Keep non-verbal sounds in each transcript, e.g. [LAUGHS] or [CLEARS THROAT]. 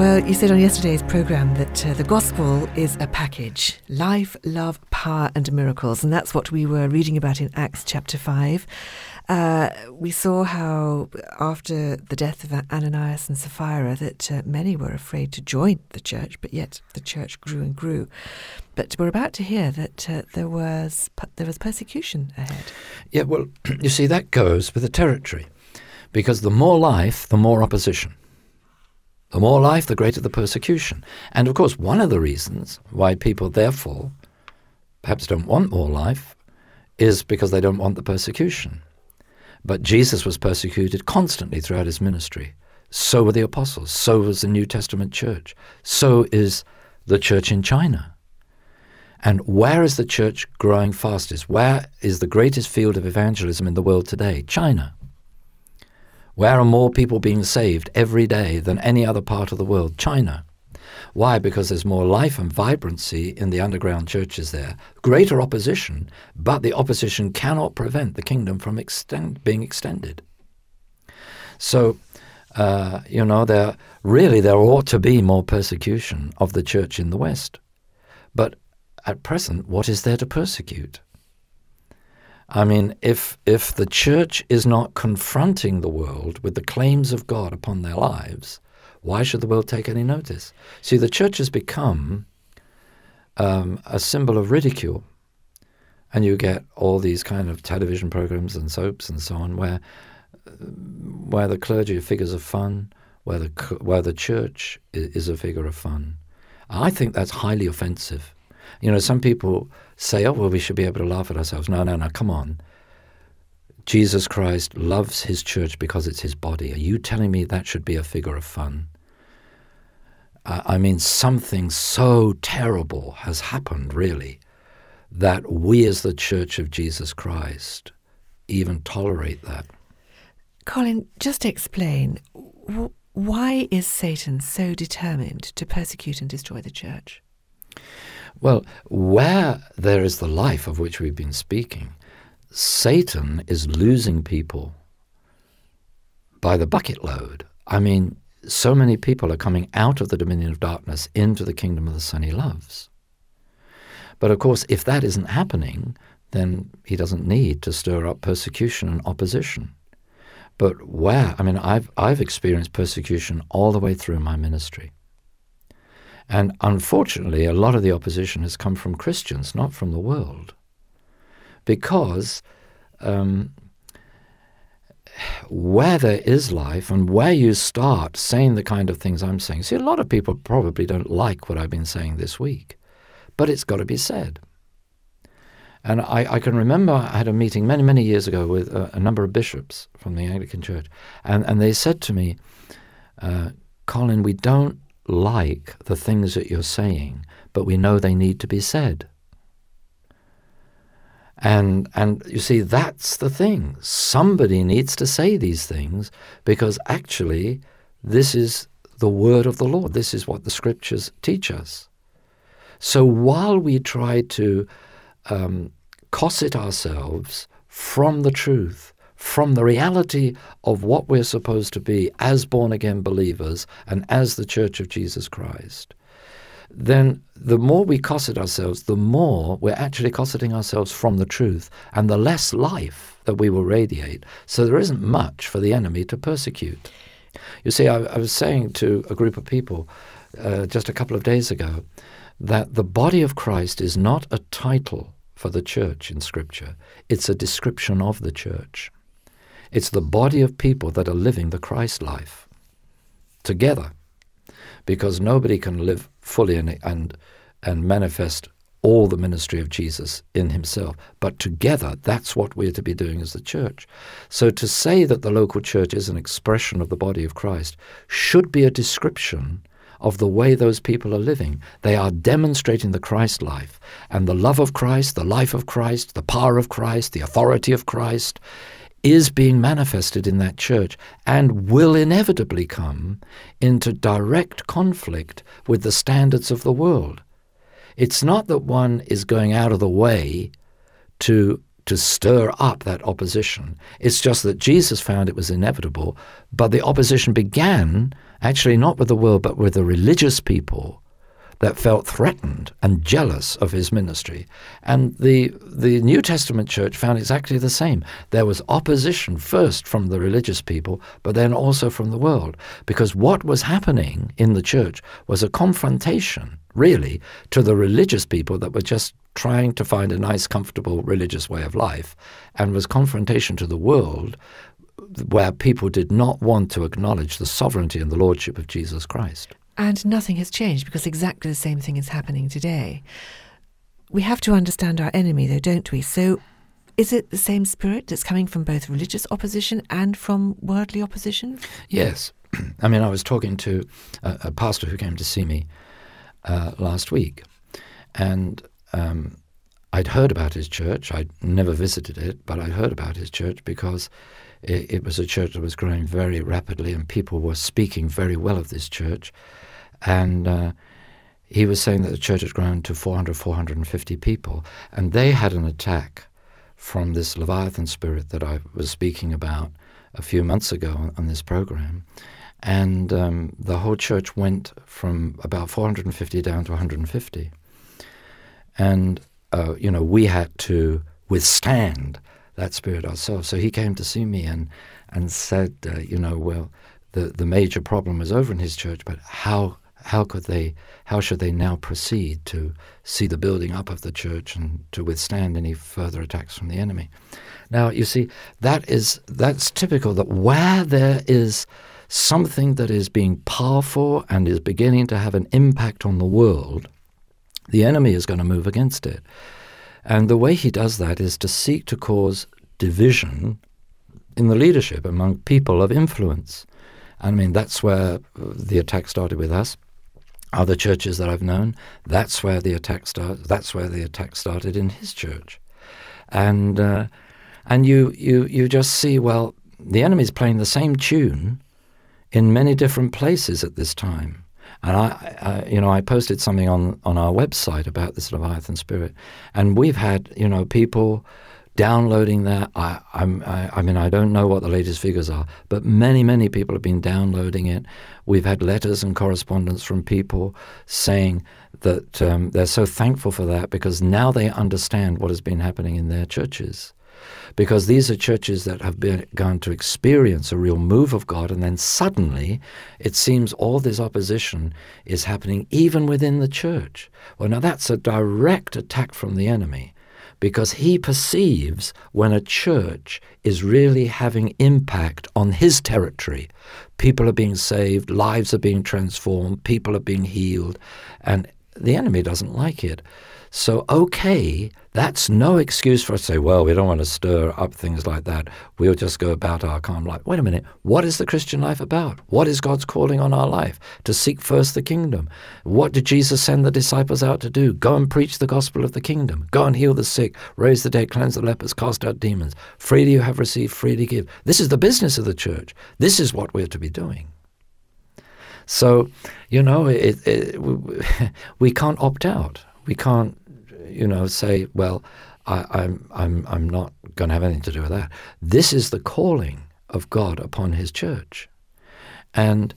Well, you said on yesterday's programme that uh, the gospel is a package life, love, power, and miracles. And that's what we were reading about in Acts chapter 5. Uh, we saw how, after the death of Ananias and Sapphira, that uh, many were afraid to join the church, but yet the church grew and grew. But we're about to hear that uh, there was there was persecution ahead. Yeah, well, [CLEARS THROAT] you see, that goes with the territory, because the more life, the more opposition. The more life, the greater the persecution. And of course, one of the reasons why people, therefore, perhaps don't want more life is because they don't want the persecution. But Jesus was persecuted constantly throughout his ministry. So were the apostles. So was the New Testament church. So is the church in China. And where is the church growing fastest? Where is the greatest field of evangelism in the world today? China. Where are more people being saved every day than any other part of the world? China. Why? Because there's more life and vibrancy in the underground churches there. Greater opposition, but the opposition cannot prevent the kingdom from extend, being extended. So, uh, you know, there really there ought to be more persecution of the church in the West. But at present, what is there to persecute? I mean, if, if the church is not confronting the world with the claims of God upon their lives, why should the world take any notice? See, the church has become um, a symbol of ridicule. And you get all these kind of television programs and soaps and so on where, where the clergy are figures of fun, where the, where the church is a figure of fun. I think that's highly offensive. You know, some people say, oh, well, we should be able to laugh at ourselves. No, no, no, come on. Jesus Christ loves his church because it's his body. Are you telling me that should be a figure of fun? I mean, something so terrible has happened, really, that we as the church of Jesus Christ even tolerate that. Colin, just explain why is Satan so determined to persecute and destroy the church? Well, where there is the life of which we've been speaking, Satan is losing people by the bucket load. I mean, so many people are coming out of the dominion of darkness into the kingdom of the Son he loves. But of course, if that isn't happening, then he doesn't need to stir up persecution and opposition. But where? I mean, I've, I've experienced persecution all the way through my ministry. And unfortunately, a lot of the opposition has come from Christians, not from the world. Because um, where there is life and where you start saying the kind of things I'm saying, see, a lot of people probably don't like what I've been saying this week, but it's got to be said. And I, I, can remember I had a meeting many, many years ago with a, a number of bishops from the Anglican Church, and, and they said to me, uh, Colin, we don't like the things that you're saying, but we know they need to be said. And and you see that's the thing. Somebody needs to say these things because actually this is the word of the Lord. This is what the scriptures teach us. So while we try to um, cosset ourselves from the truth, from the reality of what we're supposed to be as born again believers and as the Church of Jesus Christ, then the more we cosset ourselves, the more we're actually cosseting ourselves from the truth and the less life that we will radiate. So there isn't much for the enemy to persecute. You see, I, I was saying to a group of people uh, just a couple of days ago that the body of Christ is not a title for the church in Scripture, it's a description of the church. It's the body of people that are living the Christ life together because nobody can live fully and, and, and manifest all the ministry of Jesus in himself. But together, that's what we're to be doing as the church. So to say that the local church is an expression of the body of Christ should be a description of the way those people are living. They are demonstrating the Christ life and the love of Christ, the life of Christ, the power of Christ, the authority of Christ is being manifested in that church and will inevitably come into direct conflict with the standards of the world. It's not that one is going out of the way to to stir up that opposition. It's just that Jesus found it was inevitable, but the opposition began actually not with the world, but with the religious people that felt threatened and jealous of his ministry. And the, the New Testament church found exactly the same. There was opposition first from the religious people, but then also from the world. Because what was happening in the church was a confrontation, really, to the religious people that were just trying to find a nice, comfortable religious way of life, and was confrontation to the world where people did not want to acknowledge the sovereignty and the lordship of Jesus Christ. And nothing has changed because exactly the same thing is happening today. We have to understand our enemy, though, don't we? So, is it the same spirit that's coming from both religious opposition and from worldly opposition? Yes. [CLEARS THROAT] I mean, I was talking to a, a pastor who came to see me uh, last week, and um, I'd heard about his church. I'd never visited it, but I'd heard about his church because it, it was a church that was growing very rapidly, and people were speaking very well of this church. And uh, he was saying that the church had grown to 400, 450 people. And they had an attack from this Leviathan spirit that I was speaking about a few months ago on, on this program. And um, the whole church went from about 450 down to 150. And, uh, you know, we had to withstand that spirit ourselves. So he came to see me and, and said, uh, you know, well, the, the major problem was over in his church, but how how could they how should they now proceed to see the building up of the church and to withstand any further attacks from the enemy? Now you see that is that's typical that where there is something that is being powerful and is beginning to have an impact on the world the enemy is going to move against it. And the way he does that is to seek to cause division in the leadership among people of influence. I mean, that's where the attack started with us other churches that I've known, that's where the attack started. That's where the attack started in his church, and uh, and you you you just see well the enemy's playing the same tune in many different places at this time. And I, I, you know, I posted something on, on our website about this Leviathan spirit, and we've had, you know, people downloading that. I, i'm I mean, I don't know what the latest figures are, but many, many people have been downloading it. We've had letters and correspondence from people saying that um, they're so thankful for that because now they understand what has been happening in their churches. Because these are churches that have begun to experience a real move of God, and then suddenly it seems all this opposition is happening even within the church. Well, now that's a direct attack from the enemy because he perceives when a church is really having impact on his territory. People are being saved, lives are being transformed, people are being healed, and the enemy doesn't like it. So, okay, that's no excuse for us to say, well, we don't want to stir up things like that. We'll just go about our calm life. Wait a minute. What is the Christian life about? What is God's calling on our life? To seek first the kingdom. What did Jesus send the disciples out to do? Go and preach the gospel of the kingdom. Go and heal the sick, raise the dead, cleanse the lepers, cast out demons. Freely you have received, freely give. This is the business of the church. This is what we're to be doing. So, you know, it, it, [LAUGHS] we can't opt out. We can't you know, say, well, I, I'm, I'm, I'm not going to have anything to do with that. This is the calling of God upon His church. And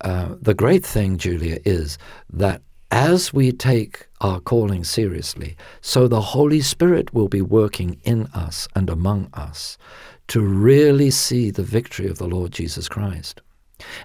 uh, the great thing, Julia, is that as we take our calling seriously, so the Holy Spirit will be working in us and among us to really see the victory of the Lord Jesus Christ.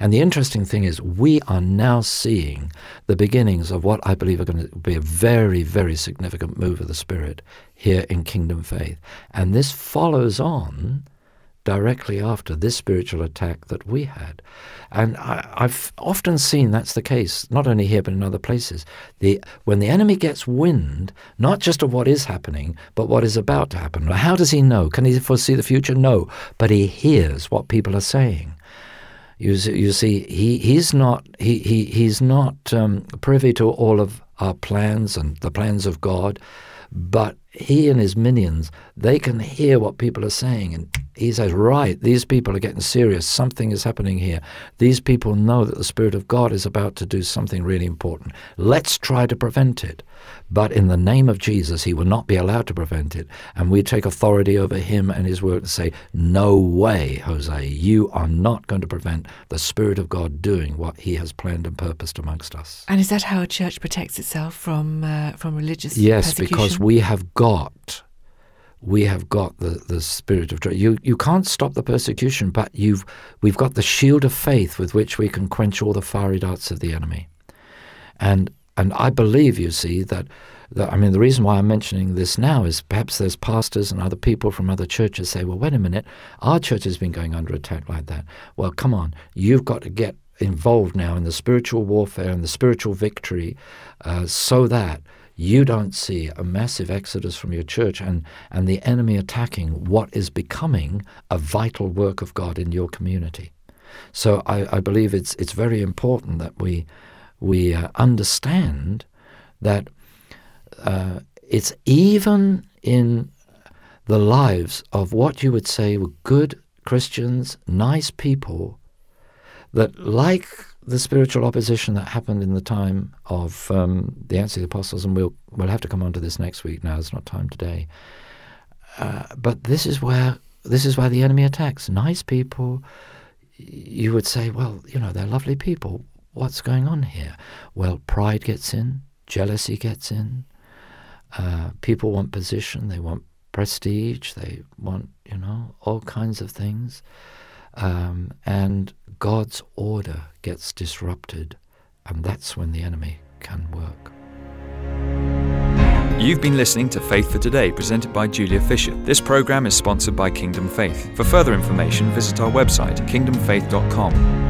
And the interesting thing is, we are now seeing the beginnings of what I believe are going to be a very, very significant move of the Spirit here in Kingdom Faith. And this follows on directly after this spiritual attack that we had. And I, have often seen that's the case, not only here but in other places. The, when the enemy gets wind, not just of what is happening, but what is about to happen. How does he know? Can he foresee the future? No. But he hears what people are saying. You, you see, he, he's not he, he he's not um, privy to all of our plans and the plans of God, but he and his minions they can hear what people are saying, and he says, right, these people are getting serious. Something is happening here. These people know that the Spirit of God is about to do something really important. Let's try to prevent it. But in the name of Jesus, he will not be allowed to prevent it. And we take authority over him and his work and say, no way, Jose, you are not going to prevent the Spirit of God doing what he has planned and purposed amongst us. And is that how a church protects itself from uh, from religious Yes, because we have got we have got the, the spirit of joy. You you can't stop the persecution, but you've we've got the shield of faith with which we can quench all the fiery darts of the enemy. And and I believe, you see, that, that I mean the reason why I'm mentioning this now is perhaps there's pastors and other people from other churches say, well, wait a minute, our church has been going under attack like that. Well, come on, you've got to get involved now in the spiritual warfare and the spiritual victory, uh, so that you don't see a massive exodus from your church and, and the enemy attacking what is becoming a vital work of God in your community. So I, I believe it's it's very important that we we uh, understand that uh, it's even in the lives of what you would say were good Christians, nice people, that like the spiritual opposition that happened in the time of um, the Acts of the Apostles, and we'll we'll have to come on to this next week. Now it's not time today. Uh, but this is where this is where the enemy attacks. Nice people, you would say, well, you know, they're lovely people. What's going on here? Well, pride gets in, jealousy gets in. Uh, people want position, they want prestige, they want, you know, all kinds of things. Um, and God's order gets disrupted, and that's when the enemy can work. You've been listening to Faith for Today, presented by Julia Fisher. This program is sponsored by Kingdom Faith. For further information, visit our website, kingdomfaith.com.